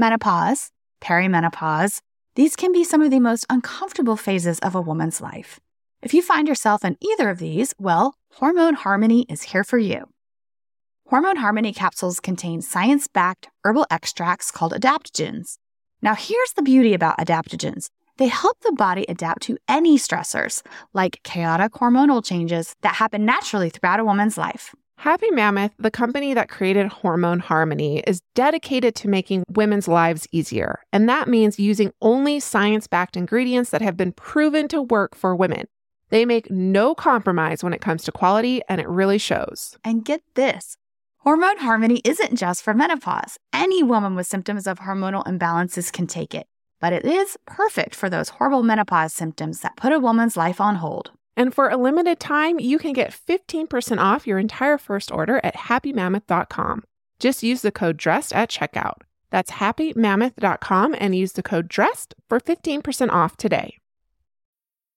menopause, perimenopause. These can be some of the most uncomfortable phases of a woman's life. If you find yourself in either of these, well, Hormone Harmony is here for you. Hormone Harmony capsules contain science backed herbal extracts called adaptogens. Now, here's the beauty about adaptogens they help the body adapt to any stressors, like chaotic hormonal changes that happen naturally throughout a woman's life. Happy Mammoth, the company that created Hormone Harmony, is dedicated to making women's lives easier. And that means using only science backed ingredients that have been proven to work for women. They make no compromise when it comes to quality, and it really shows. And get this Hormone Harmony isn't just for menopause. Any woman with symptoms of hormonal imbalances can take it, but it is perfect for those horrible menopause symptoms that put a woman's life on hold. And for a limited time, you can get 15% off your entire first order at happymammoth.com. Just use the code DRESSED at checkout. That's happymammoth.com and use the code DRESSED for 15% off today.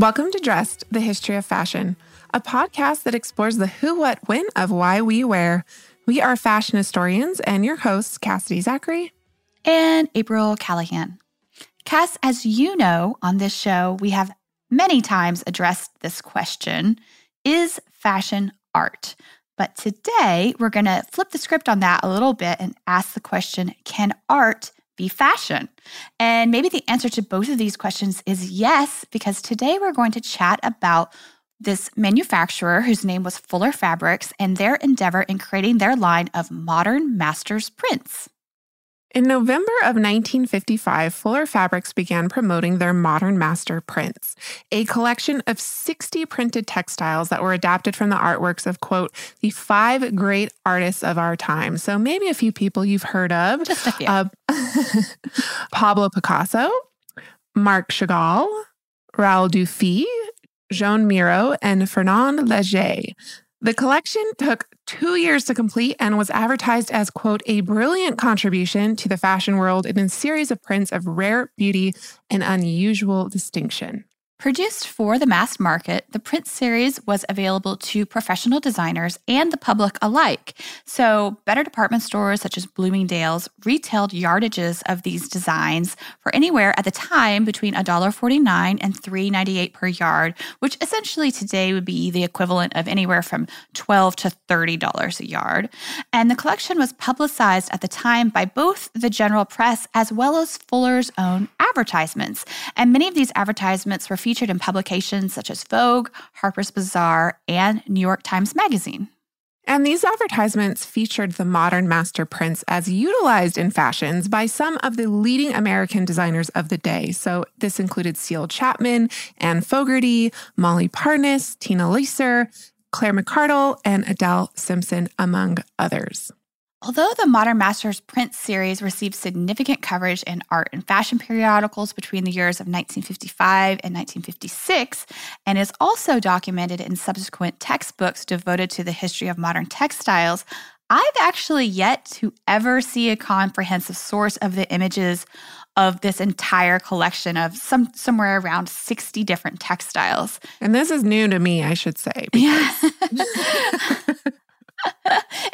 Welcome to Dressed, the History of Fashion, a podcast that explores the who, what, when of why we wear. We are fashion historians and your hosts, Cassidy Zachary and April Callahan. Cass, as you know, on this show, we have many times addressed this question Is fashion art? But today, we're going to flip the script on that a little bit and ask the question Can art be fashion? And maybe the answer to both of these questions is yes, because today we're going to chat about this manufacturer whose name was Fuller Fabrics and their endeavor in creating their line of modern masters prints. In November of 1955, Fuller Fabrics began promoting their Modern Master prints, a collection of 60 printed textiles that were adapted from the artworks of, quote, the five great artists of our time. So maybe a few people you've heard of. Just a few. Uh, Pablo Picasso, Marc Chagall, Raoul Dufy, Joan Miro, and Fernand Léger. The collection took two years to complete and was advertised as, quote, a brilliant contribution to the fashion world in a series of prints of rare beauty and unusual distinction. Produced for the mass market, the print series was available to professional designers and the public alike. So, better department stores such as Bloomingdale's retailed yardages of these designs for anywhere at the time between $1.49 and $3.98 per yard, which essentially today would be the equivalent of anywhere from 12 to $30 a yard. And the collection was publicized at the time by both the general press as well as Fuller's own advertisements. And many of these advertisements were featured in publications such as Vogue, Harper's Bazaar, and New York Times Magazine. And these advertisements featured the modern master prints as utilized in fashions by some of the leading American designers of the day. So this included Ceal Chapman, Anne Fogarty, Molly Parnis, Tina Leser, Claire McCardell, and Adele Simpson, among others. Although the Modern Masters print series received significant coverage in art and fashion periodicals between the years of 1955 and 1956, and is also documented in subsequent textbooks devoted to the history of modern textiles, I've actually yet to ever see a comprehensive source of the images of this entire collection of some somewhere around 60 different textiles. And this is new to me, I should say. Yeah.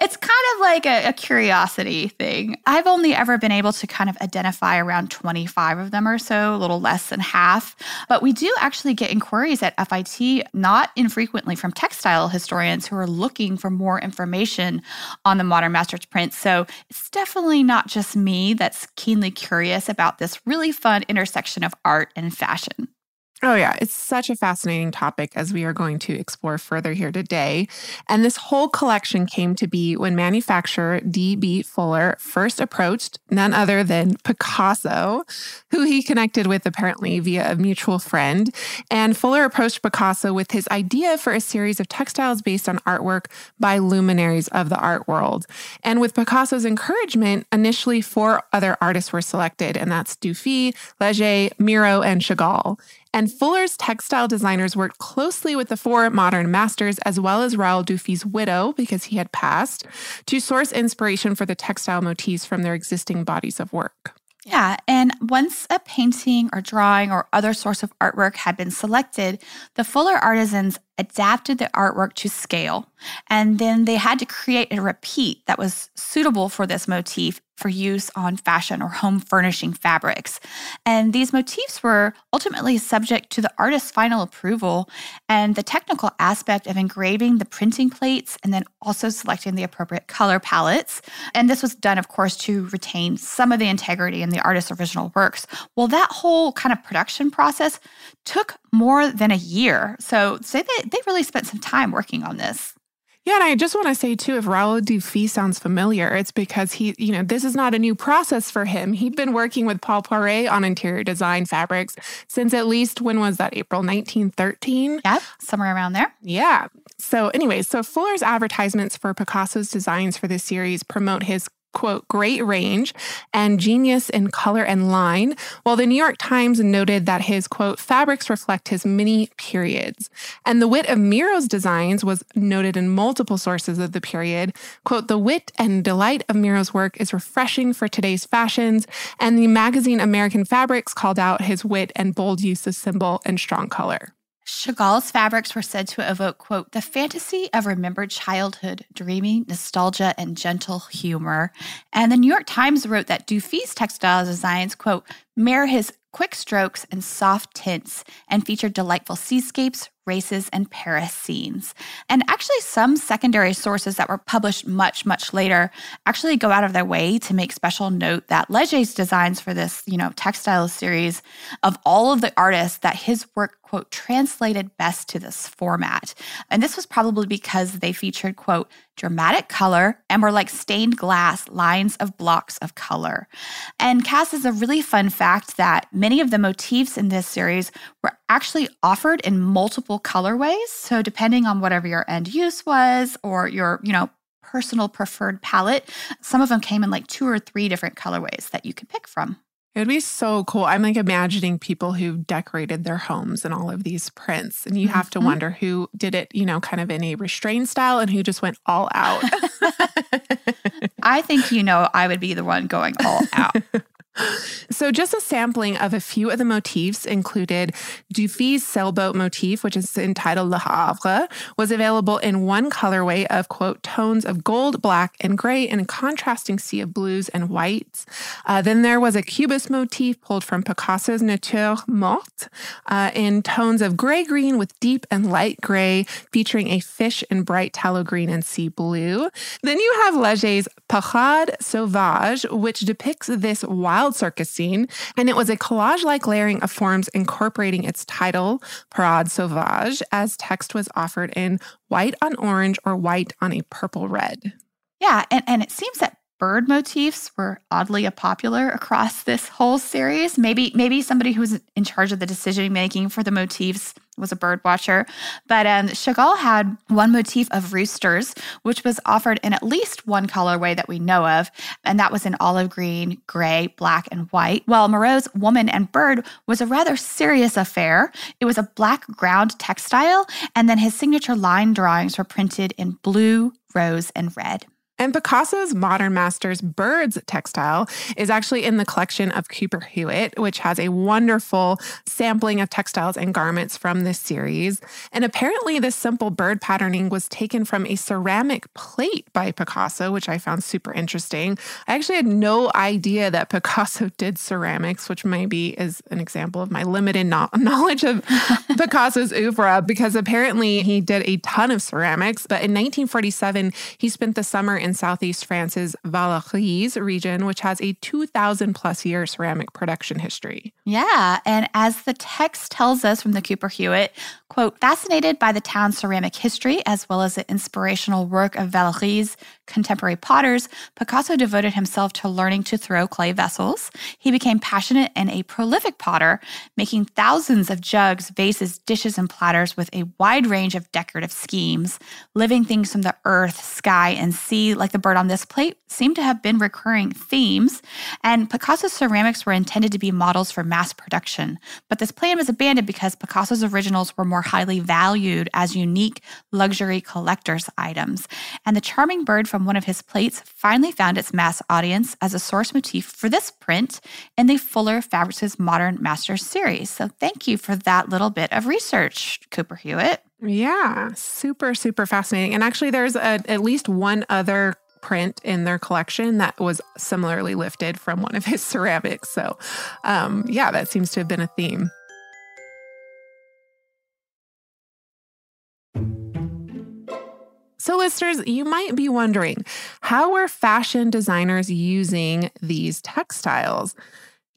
it's kind of like a, a, curiosity thing. I've only ever been able to kind of identify around 25 of them or so, a little less than half. But we do actually get inquiries at FIT not infrequently from textile historians who are looking for more information on the modern masters prints. So it's definitely not just me that's keenly curious about this really fun intersection of art and fashion. Oh, yeah. It's such a fascinating topic as we are going to explore further here today. And this whole collection came to be when manufacturer D.B. Fuller first approached none other than Picasso, who he connected with apparently via a mutual friend. And Fuller approached Picasso with his idea for a series of textiles based on artwork by luminaries of the art world. And with Picasso's encouragement, initially four other artists were selected, and that's Dufy, Leger, Miro, and Chagall. And Fuller's textile designers worked closely with the four modern masters, as well as Raoul Dufy's widow, because he had passed, to source inspiration for the textile motifs from their existing bodies of work. Yeah, and once a painting or drawing or other source of artwork had been selected, the Fuller artisans adapted the artwork to scale. And then they had to create a repeat that was suitable for this motif for use on fashion or home furnishing fabrics. And these motifs were ultimately subject to the artist's final approval and the technical aspect of engraving the printing plates and then also selecting the appropriate color palettes. And this was done, of course, to retain some of the integrity in the artist's original works. Well, that whole kind of production process took more than a year. So, say they, they really spent some time working on this. Yeah, and I just want to say too, if Raoul Dufy sounds familiar, it's because he, you know, this is not a new process for him. He'd been working with Paul Poiret on interior design fabrics since at least when was that? April 1913? Yeah, somewhere around there. Yeah. So, anyways, so Fuller's advertisements for Picasso's designs for this series promote his quote, great range and genius in color and line, while the New York Times noted that his, quote, fabrics reflect his many periods. And the wit of Miro's designs was noted in multiple sources of the period. Quote, the wit and delight of Miro's work is refreshing for today's fashions. And the magazine American Fabrics called out his wit and bold use of symbol and strong color. Chagall's fabrics were said to evoke, quote, the fantasy of remembered childhood, dreaming, nostalgia, and gentle humor. And the New York Times wrote that Dufy's textile designs, quote, mirror his quick strokes and soft tints and feature delightful seascapes, races, and Paris scenes. And actually, some secondary sources that were published much, much later actually go out of their way to make special note that Leger's designs for this, you know, textile series of all of the artists that his work, quote, translated best to this format. And this was probably because they featured, quote, dramatic color and were like stained glass lines of blocks of color. And Cass is a really fun fact that many of the motifs in this series were actually offered in multiple colorways. So depending on whatever your end use was or your, you know, personal preferred palette, some of them came in like two or three different colorways that you could pick from. It would be so cool. I'm like imagining people who decorated their homes in all of these prints. And you have to mm-hmm. wonder who did it, you know, kind of in a restrained style and who just went all out. I think, you know, I would be the one going all out. So, just a sampling of a few of the motifs included Dufy's sailboat motif, which is entitled Le Havre, was available in one colorway of quote tones of gold, black, and gray in a contrasting sea of blues and whites. Uh, then there was a Cubist motif pulled from Picasso's Nature Morte uh, in tones of gray green with deep and light gray, featuring a fish in bright tallow green and sea blue. Then you have Leger's Parade Sauvage, which depicts this wild wild circus scene, and it was a collage like layering of forms incorporating its title, Parade Sauvage, as text was offered in white on orange or white on a purple red. Yeah, and, and it seems that bird motifs were oddly popular across this whole series. Maybe maybe somebody who was in charge of the decision making for the motifs was a bird watcher. But um, Chagall had one motif of roosters, which was offered in at least one colorway that we know of, and that was in olive green, gray, black, and white. While Miro's woman and bird was a rather serious affair. It was a black ground textile, and then his signature line drawings were printed in blue, rose, and red. And Picasso's Modern Masters Birds textile is actually in the collection of Cooper Hewitt, which has a wonderful sampling of textiles and garments from this series. And apparently, this simple bird patterning was taken from a ceramic plate by Picasso, which I found super interesting. I actually had no idea that Picasso did ceramics, which maybe is an example of my limited knowledge of Picasso's oeuvre, because apparently he did a ton of ceramics. But in 1947, he spent the summer in southeast France's Vallauris region, which has a 2,000 plus year ceramic production history. Yeah. And as the text tells us from the Cooper Hewitt, quote, fascinated by the town's ceramic history as well as the inspirational work of Vallauris contemporary potters, Picasso devoted himself to learning to throw clay vessels. He became passionate and a prolific potter, making thousands of jugs, vases, dishes, and platters with a wide range of decorative schemes. Living things from the earth, sky, and sea, like the bird on this plate, seem to have been recurring themes. And Picasso's ceramics were intended to be models for mass production. But this plan was abandoned because Picasso's originals were more highly valued as unique luxury collector's items. And the charming bird from one of his plates finally found its mass audience as a source motif for this print in the Fuller Fabrics' Modern Masters series. So thank you for that little bit of research, Cooper Hewitt. Yeah, super, super fascinating. And actually, there's a, at least one other print in their collection that was similarly lifted from one of his ceramics. So, um, yeah, that seems to have been a theme. So, listeners, you might be wondering how are fashion designers using these textiles?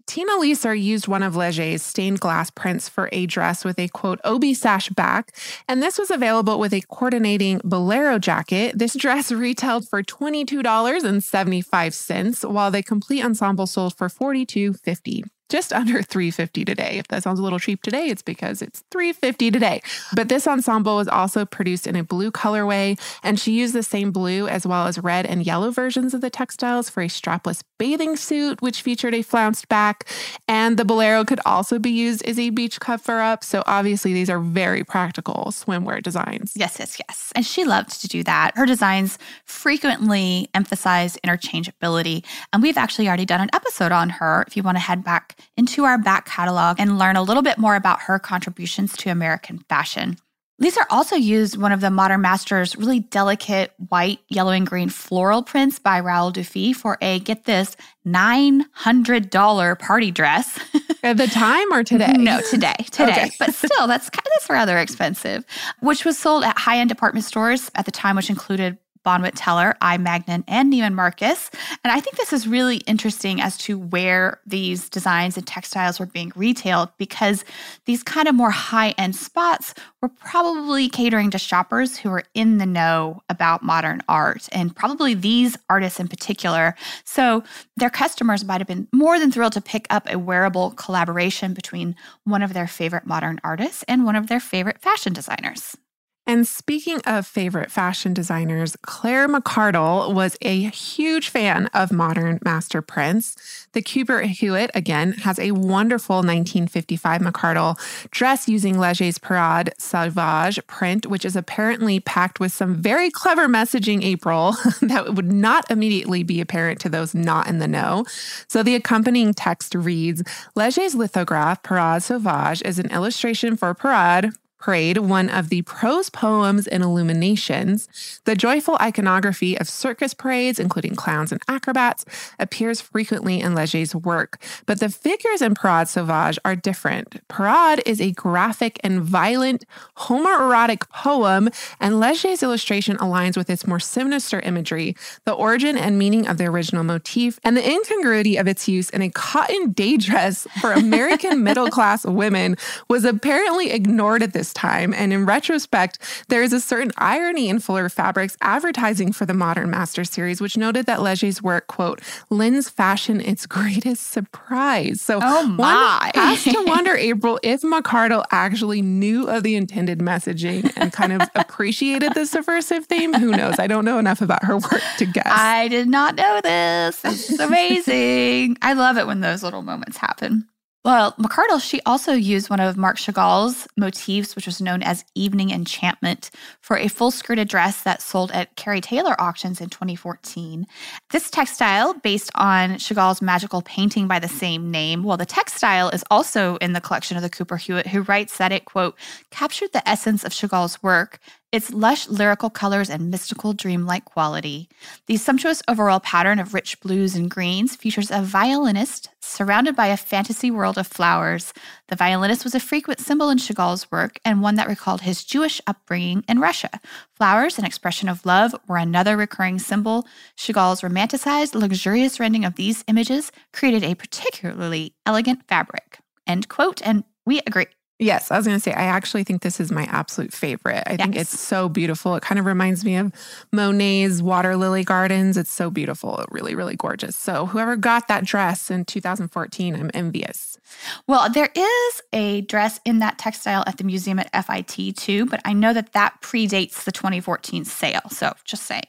Tina Leser used one of Leger's stained glass prints for a dress with a quote obi sash back, and this was available with a coordinating bolero jacket. This dress retailed for $22.75, while the complete ensemble sold for $42.50 just under 350 today. If that sounds a little cheap today, it's because it's 350 today. But this ensemble was also produced in a blue colorway, and she used the same blue as well as red and yellow versions of the textiles for a strapless bathing suit, which featured a flounced back. And the bolero could also be used as a beach cover up. So obviously, these are very practical swimwear designs. Yes, yes, yes. And she loved to do that. Her designs frequently emphasize interchangeability. And we've actually already done an episode on her. If you want to head back into our back catalog and learn a little bit more about her contributions to American fashion. Leser also used one of the Modern Masters' really delicate white, yellow, and green floral prints by Raoul Dufy for a, get this, $900 party dress. At the time or today? No, today. Today. Okay. but still, that's, kind of that's rather expensive, which was sold at high end department stores at the time, which included Bonwit Teller, I. And Neiman Marcus. And I think this is really interesting as to where these designs and textiles were being retailed because these kind of more high end spots were probably catering to shoppers who are in the know about modern art and probably these artists in particular. So their customers might have been more than thrilled to pick up a wearable collaboration between one of their favorite modern artists and one of their favorite fashion designers. And speaking of favorite fashion designers, Claire McCardell was a huge fan of modern master prints. The Cooper Hewitt, again, has a wonderful 1955 McCardell dress using Leger's Parade Sauvage print, which is apparently packed with some very clever messaging, April, that would not immediately be apparent to those not in the know. So the accompanying text reads Leger's lithograph, Parade Sauvage, is an illustration for Parade, Parade, one of the prose poems in Illuminations, the joyful iconography of circus parades, including clowns and acrobats, appears frequently in Leger's work. But the figures in Parade Sauvage are different. Parade is a graphic and violent homoerotic poem, and Leger's illustration aligns with its more sinister imagery, the origin and meaning of the original motif, and the incongruity of its use in a cotton day dress for American middle class women was apparently ignored at this this time. And in retrospect, there is a certain irony in Fuller Fabrics advertising for the Modern Master series, which noted that Leger's work, quote, lends fashion its greatest surprise. So oh my. one has to wonder, April, if McCardell actually knew of the intended messaging and kind of appreciated the subversive theme. Who knows? I don't know enough about her work to guess. I did not know this. This is amazing. I love it when those little moments happen. Well, McCardell, she also used one of Marc Chagall's motifs, which was known as Evening Enchantment, for a full skirted dress that sold at Kerry Taylor auctions in 2014. This textile, based on Chagall's magical painting by the same name, well, the textile is also in the collection of the Cooper Hewitt, who writes that it, quote, captured the essence of Chagall's work, its lush lyrical colors and mystical dreamlike quality. The sumptuous overall pattern of rich blues and greens features a violinist surrounded by a fantasy world of flowers. The violinist was a frequent symbol in Chagall's work and one that recalled his Jewish upbringing in Russia. Flowers, an expression of love, were another recurring symbol. Chagall's romanticized, luxurious rendering of these images created a particularly elegant fabric. End quote. And we agree. Yes, I was going to say, I actually think this is my absolute favorite. I yes. think it's so beautiful. It kind of reminds me of Monet's water lily gardens. It's so beautiful, really, really gorgeous. So, whoever got that dress in 2014, I'm envious. Well, there is a dress in that textile at the museum at FIT too, but I know that that predates the 2014 sale. So, just saying.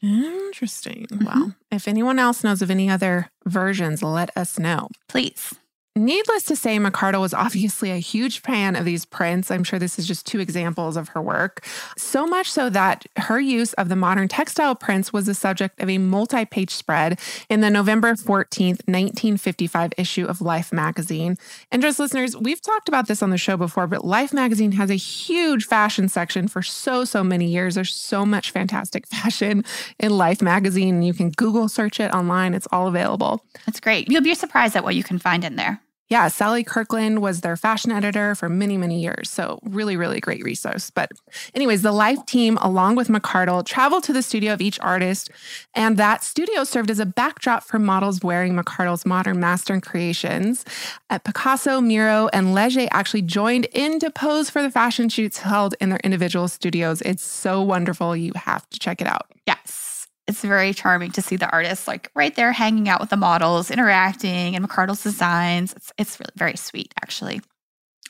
Interesting. Mm-hmm. Well, if anyone else knows of any other versions, let us know. Please. Needless to say, McCardell was obviously a huge fan of these prints. I'm sure this is just two examples of her work. So much so that her use of the modern textile prints was the subject of a multi page spread in the November 14th, 1955 issue of Life magazine. And just listeners, we've talked about this on the show before, but Life magazine has a huge fashion section for so, so many years. There's so much fantastic fashion in Life magazine. You can Google search it online, it's all available. That's great. You'll be surprised at what you can find in there. Yeah, Sally Kirkland was their fashion editor for many, many years. So, really, really great resource. But, anyways, the Life team, along with McCardell, traveled to the studio of each artist. And that studio served as a backdrop for models wearing McCardell's modern master creations. At Picasso, Miro, and Leger actually joined in to pose for the fashion shoots held in their individual studios. It's so wonderful. You have to check it out. Yes it's very charming to see the artists like right there hanging out with the models, interacting, and McCardell's designs. It's, it's really very sweet, actually.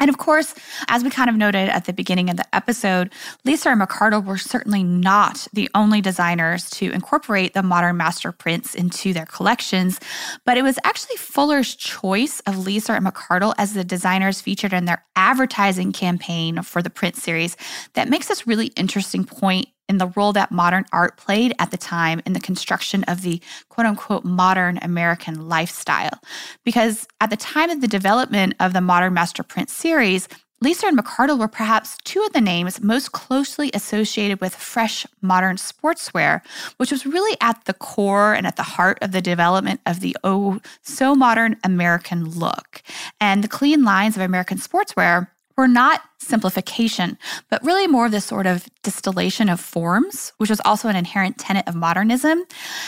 And of course, as we kind of noted at the beginning of the episode, Leser and McCardell were certainly not the only designers to incorporate the modern master prints into their collections, but it was actually Fuller's choice of Leser and McCardell as the designers featured in their advertising campaign for the print series that makes this really interesting point in the role that modern art played at the time in the construction of the quote unquote modern American lifestyle. Because at the time of the development of the modern master print series, Leser and McCardell were perhaps two of the names most closely associated with fresh modern sportswear, which was really at the core and at the heart of the development of the oh so modern American look. And the clean lines of American sportswear were not simplification, but really more of this sort of distillation of forms, which was also an inherent tenet of modernism.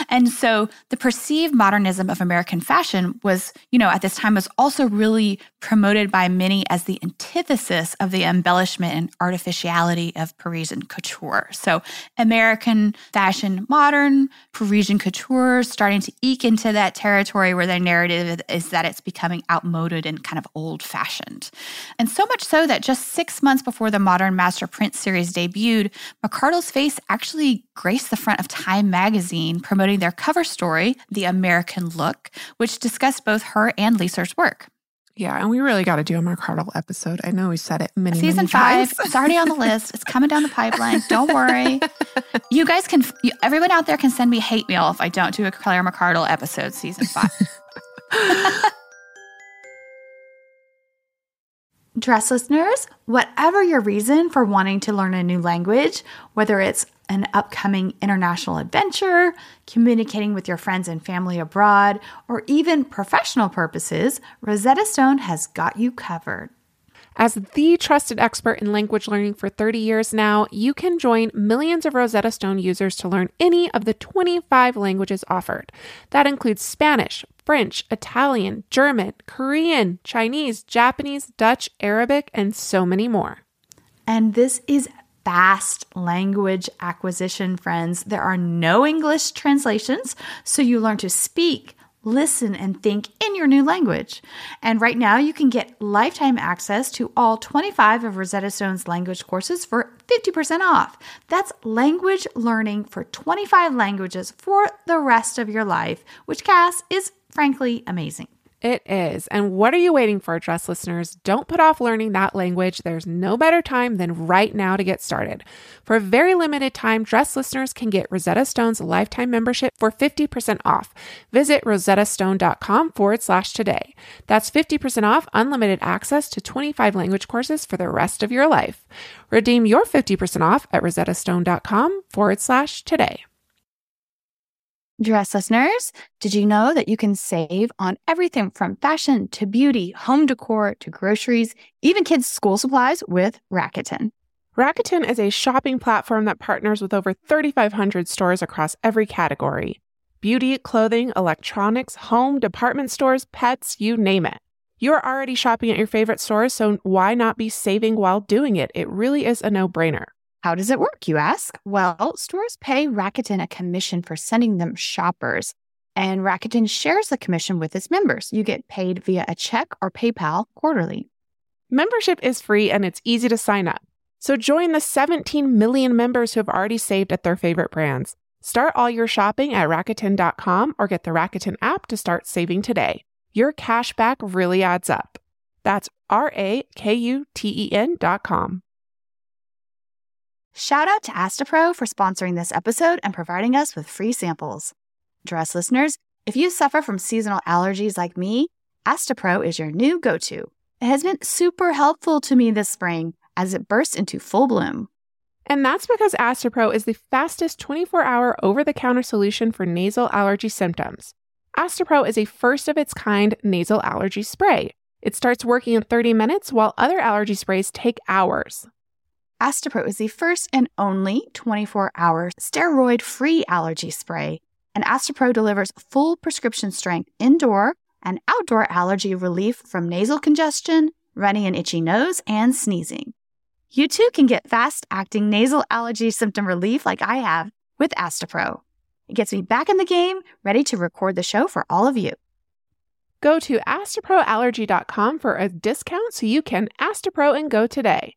And so the perceived modernism of American fashion was, you know, at this time was also really promoted by many as the antithesis of the embellishment and artificiality of Parisian couture. So American fashion modern, Parisian couture starting to eke into that territory where their narrative is that it's becoming outmoded and kind of old fashioned. And so much so that just six six months before the Modern Master Print series debuted, McCardell's face actually graced the front of Time magazine, promoting their cover story, The American Look, which discussed both her and Leser's work. Yeah, and we really got to do a McCardell episode. I know we said it many, Season many five, it's already on the list. It's coming down the pipeline. Don't worry. you guys can, everyone out there can send me hate mail if I don't do a Claire McCardell episode, season five. Dress listeners, whatever your reason for wanting to learn a new language, whether it's an upcoming international adventure, communicating with your friends and family abroad, or even professional purposes, Rosetta Stone has got you covered. As the trusted expert in language learning for 30 years now, you can join millions of Rosetta Stone users to learn any of the 25 languages offered. That includes Spanish, French, Italian, German, Korean, Chinese, Japanese, Dutch, Arabic, and so many more. And this is fast language acquisition, friends. There are no English translations, so you learn to speak, listen, and think in your new language. And right now, you can get lifetime access to all 25 of Rosetta Stone's language courses for 50% off. That's language learning for 25 languages for the rest of your life, which, Cass, is frankly amazing. It is. And what are you waiting for, dress listeners? Don't put off learning that language. There's no better time than right now to get started. For a very limited time, dress listeners can get Rosetta Stone's lifetime membership for 50% off. Visit rosettastone.com forward slash today. That's 50% off unlimited access to 25 language courses for the rest of your life. Redeem your 50% off at rosettastone.com forward slash today. Dress listeners, did you know that you can save on everything from fashion to beauty, home decor to groceries, even kids' school supplies with Rakuten? Rakuten is a shopping platform that partners with over 3,500 stores across every category beauty, clothing, electronics, home, department stores, pets, you name it. You're already shopping at your favorite stores, so why not be saving while doing it? It really is a no brainer. How does it work, you ask? Well, stores pay Rakuten a commission for sending them shoppers, and Rakuten shares the commission with its members. You get paid via a check or PayPal quarterly. Membership is free and it's easy to sign up. So join the 17 million members who have already saved at their favorite brands. Start all your shopping at Rakuten.com or get the Rakuten app to start saving today. Your cash back really adds up. That's R A K U T E N.com. Shout out to Astepro for sponsoring this episode and providing us with free samples. Dress listeners, if you suffer from seasonal allergies like me, Astepro is your new go to. It has been super helpful to me this spring as it bursts into full bloom. And that's because Astepro is the fastest 24 hour over the counter solution for nasal allergy symptoms. Astepro is a first of its kind nasal allergy spray. It starts working in 30 minutes while other allergy sprays take hours. Astepro is the first and only 24 hour steroid free allergy spray, and Astepro delivers full prescription strength indoor and outdoor allergy relief from nasal congestion, runny and itchy nose, and sneezing. You too can get fast acting nasal allergy symptom relief like I have with Astepro. It gets me back in the game, ready to record the show for all of you. Go to asteproallergy.com for a discount so you can Astepro and go today.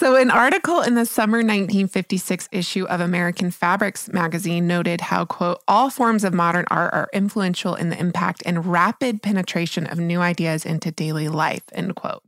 So, an article in the summer 1956 issue of American Fabrics magazine noted how, quote, all forms of modern art are influential in the impact and rapid penetration of new ideas into daily life, end quote.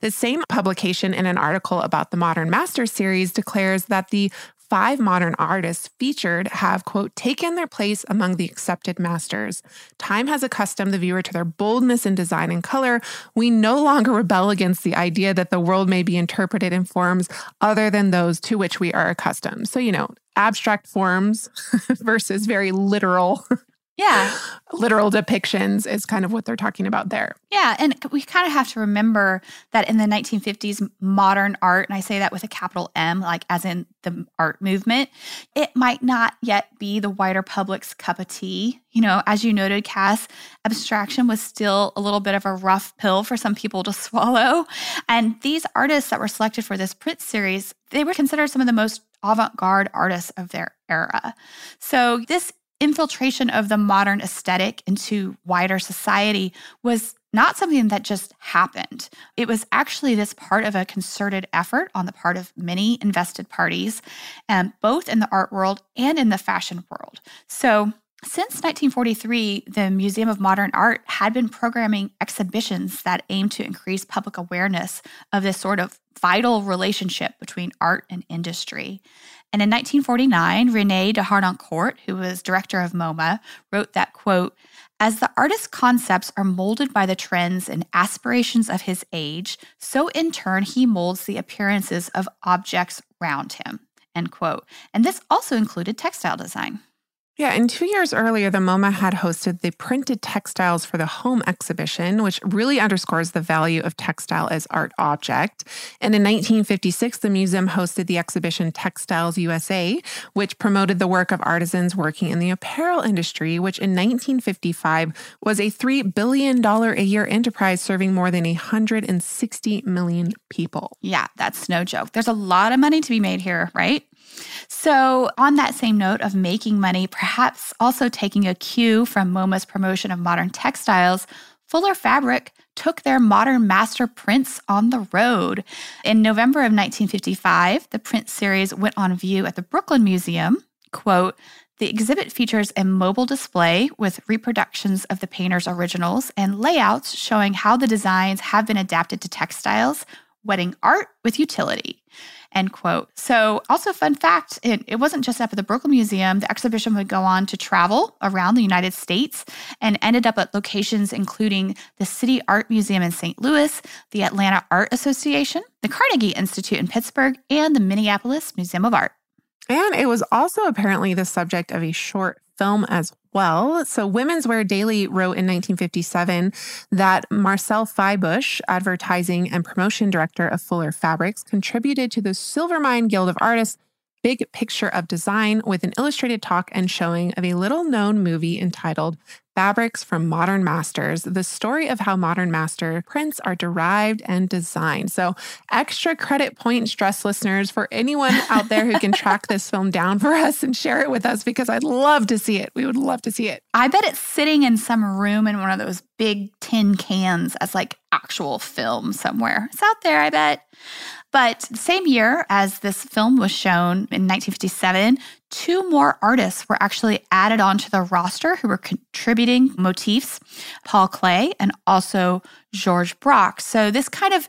The same publication in an article about the Modern Masters series declares that the five modern artists featured have, quote, taken their place among the accepted masters. Time has accustomed the viewer to their boldness in design and color. We no longer rebel against the idea that the world may be interpreted in forms other than those to which we are accustomed. So, you know, abstract forms versus very literal yeah. Literal depictions is kind of what they're talking about there. Yeah. And we kind of have to remember that in the 1950s, modern art, and I say that with a capital M, like as in the art movement, it might not yet be the wider public's cup of tea. You know, as you noted, Cass, abstraction was still a little bit of a rough pill for some people to swallow. And these artists that were selected for this print series, they were considered some of the most avant garde artists of their era. So, this infiltration of the modern aesthetic into wider society was not something that just happened. It was actually this part of a concerted effort on the part of many invested parties, um, both in the art world and in the fashion world. So, since 1943, the Museum of Modern Art had been programming exhibitions that aimed to increase public awareness of this sort of vital relationship between art and industry. And in 1949, Rene de Harnoncourt, who was director of MoMA, wrote that, quote, as the artist's concepts are molded by the trends and aspirations of his age, so in turn he molds the appearances of objects round him, end quote. And this also included textile design. Yeah, and two years earlier, the MoMA had hosted the Printed Textiles for the Home exhibition, which really underscores the value of textile as art object. And in 1956, the museum hosted the exhibition Textiles USA, which promoted the work of artisans working in the apparel industry, which in 1955 was a $3 billion a year enterprise serving more than 160 million people. Yeah, that's no joke. There's a lot of money to be made here, right? So, on that same note of making money, perhaps also taking a cue from MoMA's promotion of modern textiles, Fuller Fabric took their modern master prints on the road. In November of 1955, the print series went on view at the Brooklyn Museum. Quote, the exhibit features a mobile display with reproductions of the painter's originals and layouts showing how the designs have been adapted to textiles, wedding art with utility. End quote. So, also, fun fact it, it wasn't just up at the Brooklyn Museum. The exhibition would go on to travel around the United States and ended up at locations including the City Art Museum in St. Louis, the Atlanta Art Association, the Carnegie Institute in Pittsburgh, and the Minneapolis Museum of Art. And it was also apparently the subject of a short film as well. So, Women's Wear Daily wrote in 1957 that Marcel Feibusch, advertising and promotion director of Fuller Fabrics, contributed to the Silvermine Guild of Artists big picture of design with an illustrated talk and showing of a little known movie entitled Fabrics from Modern Masters, the story of how modern master prints are derived and designed. So, extra credit points, dress listeners, for anyone out there who can track this film down for us and share it with us because I'd love to see it. We would love to see it. I bet it's sitting in some room in one of those big tin cans as like actual film somewhere. It's out there, I bet. But the same year as this film was shown in 1957, two more artists were actually added onto the roster who were contributing motifs Paul Klee and also George Braque. So this kind of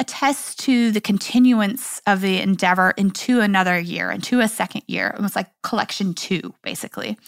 attests to the continuance of the endeavor into another year, into a second year. It was like collection two, basically.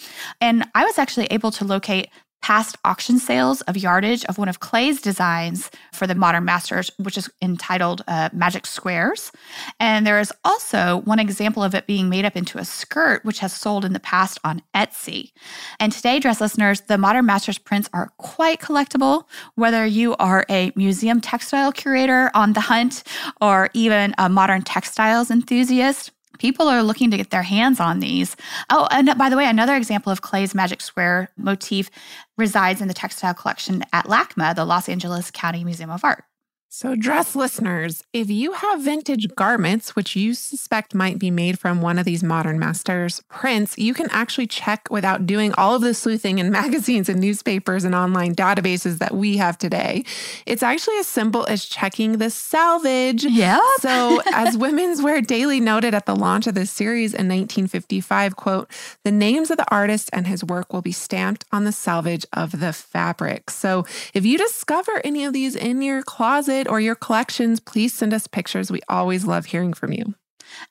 And I was actually able to locate past auction sales of yardage of one of Klee's designs for the Modern Masters, which is entitled uh, Magic Squares. And there is also one example of it being made up into a skirt, which has sold in the past on Etsy. And today, dress listeners, the Modern Masters prints are quite collectible, whether you are a museum textile curator on the hunt or even a modern textiles enthusiast people are looking to get their hands on these. Oh, and by the way, another example of Klee's Magic Square motif resides in the textile collection at LACMA, the Los Angeles County Museum of Art. So, dress listeners, if you have vintage garments, which you suspect might be made from one of these modern masters prints, you can actually check without doing all of the sleuthing in magazines and newspapers and online databases that we have today. It's actually as simple as checking the selvage. Yeah. So, as Women's Wear Daily noted at the launch of this series in 1955, quote, the names of the artist and his work will be stamped on the selvage of the fabric. So, if you discover any of these in your closet, or your collections, please send us pictures. We always love hearing from you.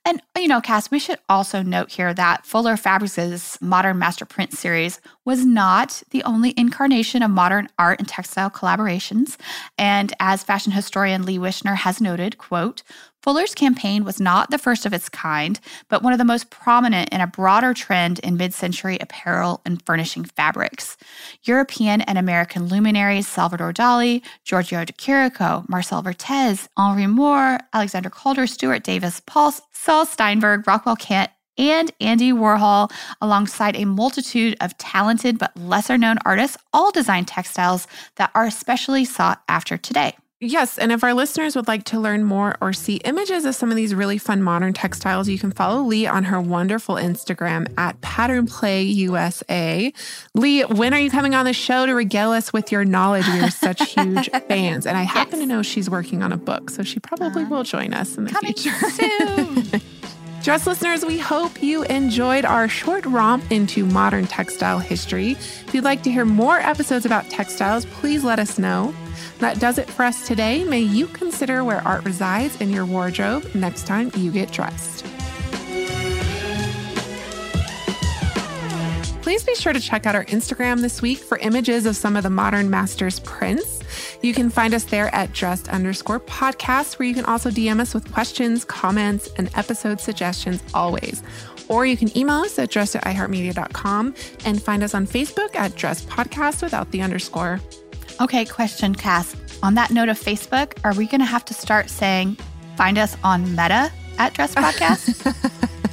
And, you know, Cass, we should also note here that Fuller Fabrics' Modern Master Print series was not the only incarnation of modern art and textile collaborations. And as fashion historian Lee Wishner has noted, quote, Fuller's campaign was not the first of its kind, but one of the most prominent in a broader trend in mid century apparel and furnishing fabrics. European and American luminaries Salvador Dali, Giorgio de Chirico, Marcel Vertès, Henry Moore, Alexander Calder, Stuart Davis, Paul Saul Steinberg, Rockwell Kent, and Andy Warhol, alongside a multitude of talented but lesser known artists, all design textiles that are especially sought after today. Yes. And if our listeners would like to learn more or see images of some of these really fun modern textiles, you can follow Lee on her wonderful Instagram at Pattern Play USA. Lee, when are you coming on the show to regale us with your knowledge? We are such huge fans. And I happen to know she's working on a book, so she probably uh, will join us in the future. Soon. Dress listeners, we hope you enjoyed our short romp into modern textile history. If you'd like to hear more episodes about textiles, please let us know. That does it for us today. May you consider where art resides in your wardrobe next time you get dressed. Please be sure to check out our Instagram this week for images of some of the Modern Masters prints. You can find us there at dressed underscore podcast, where you can also DM us with questions, comments, and episode suggestions always. Or you can email us at dressed at iheartmedia.com and find us on Facebook at dress podcast without the underscore. Okay, question, Cass. On that note of Facebook, are we going to have to start saying, find us on Meta at Dress Podcast?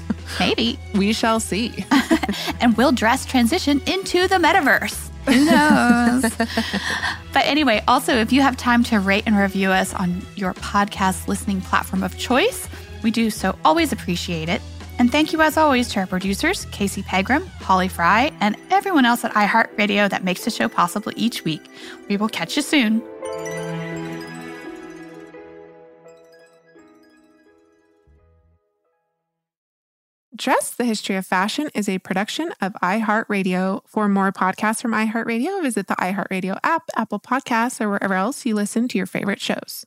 Maybe. We shall see. and we'll dress transition into the metaverse. Who knows? but anyway, also, if you have time to rate and review us on your podcast listening platform of choice, we do so always appreciate it. And thank you, as always, to our producers, Casey Pegram, Holly Fry, and everyone else at iHeartRadio that makes the show possible each week. We will catch you soon. Dress the History of Fashion is a production of iHeartRadio. For more podcasts from iHeartRadio, visit the iHeartRadio app, Apple Podcasts, or wherever else you listen to your favorite shows.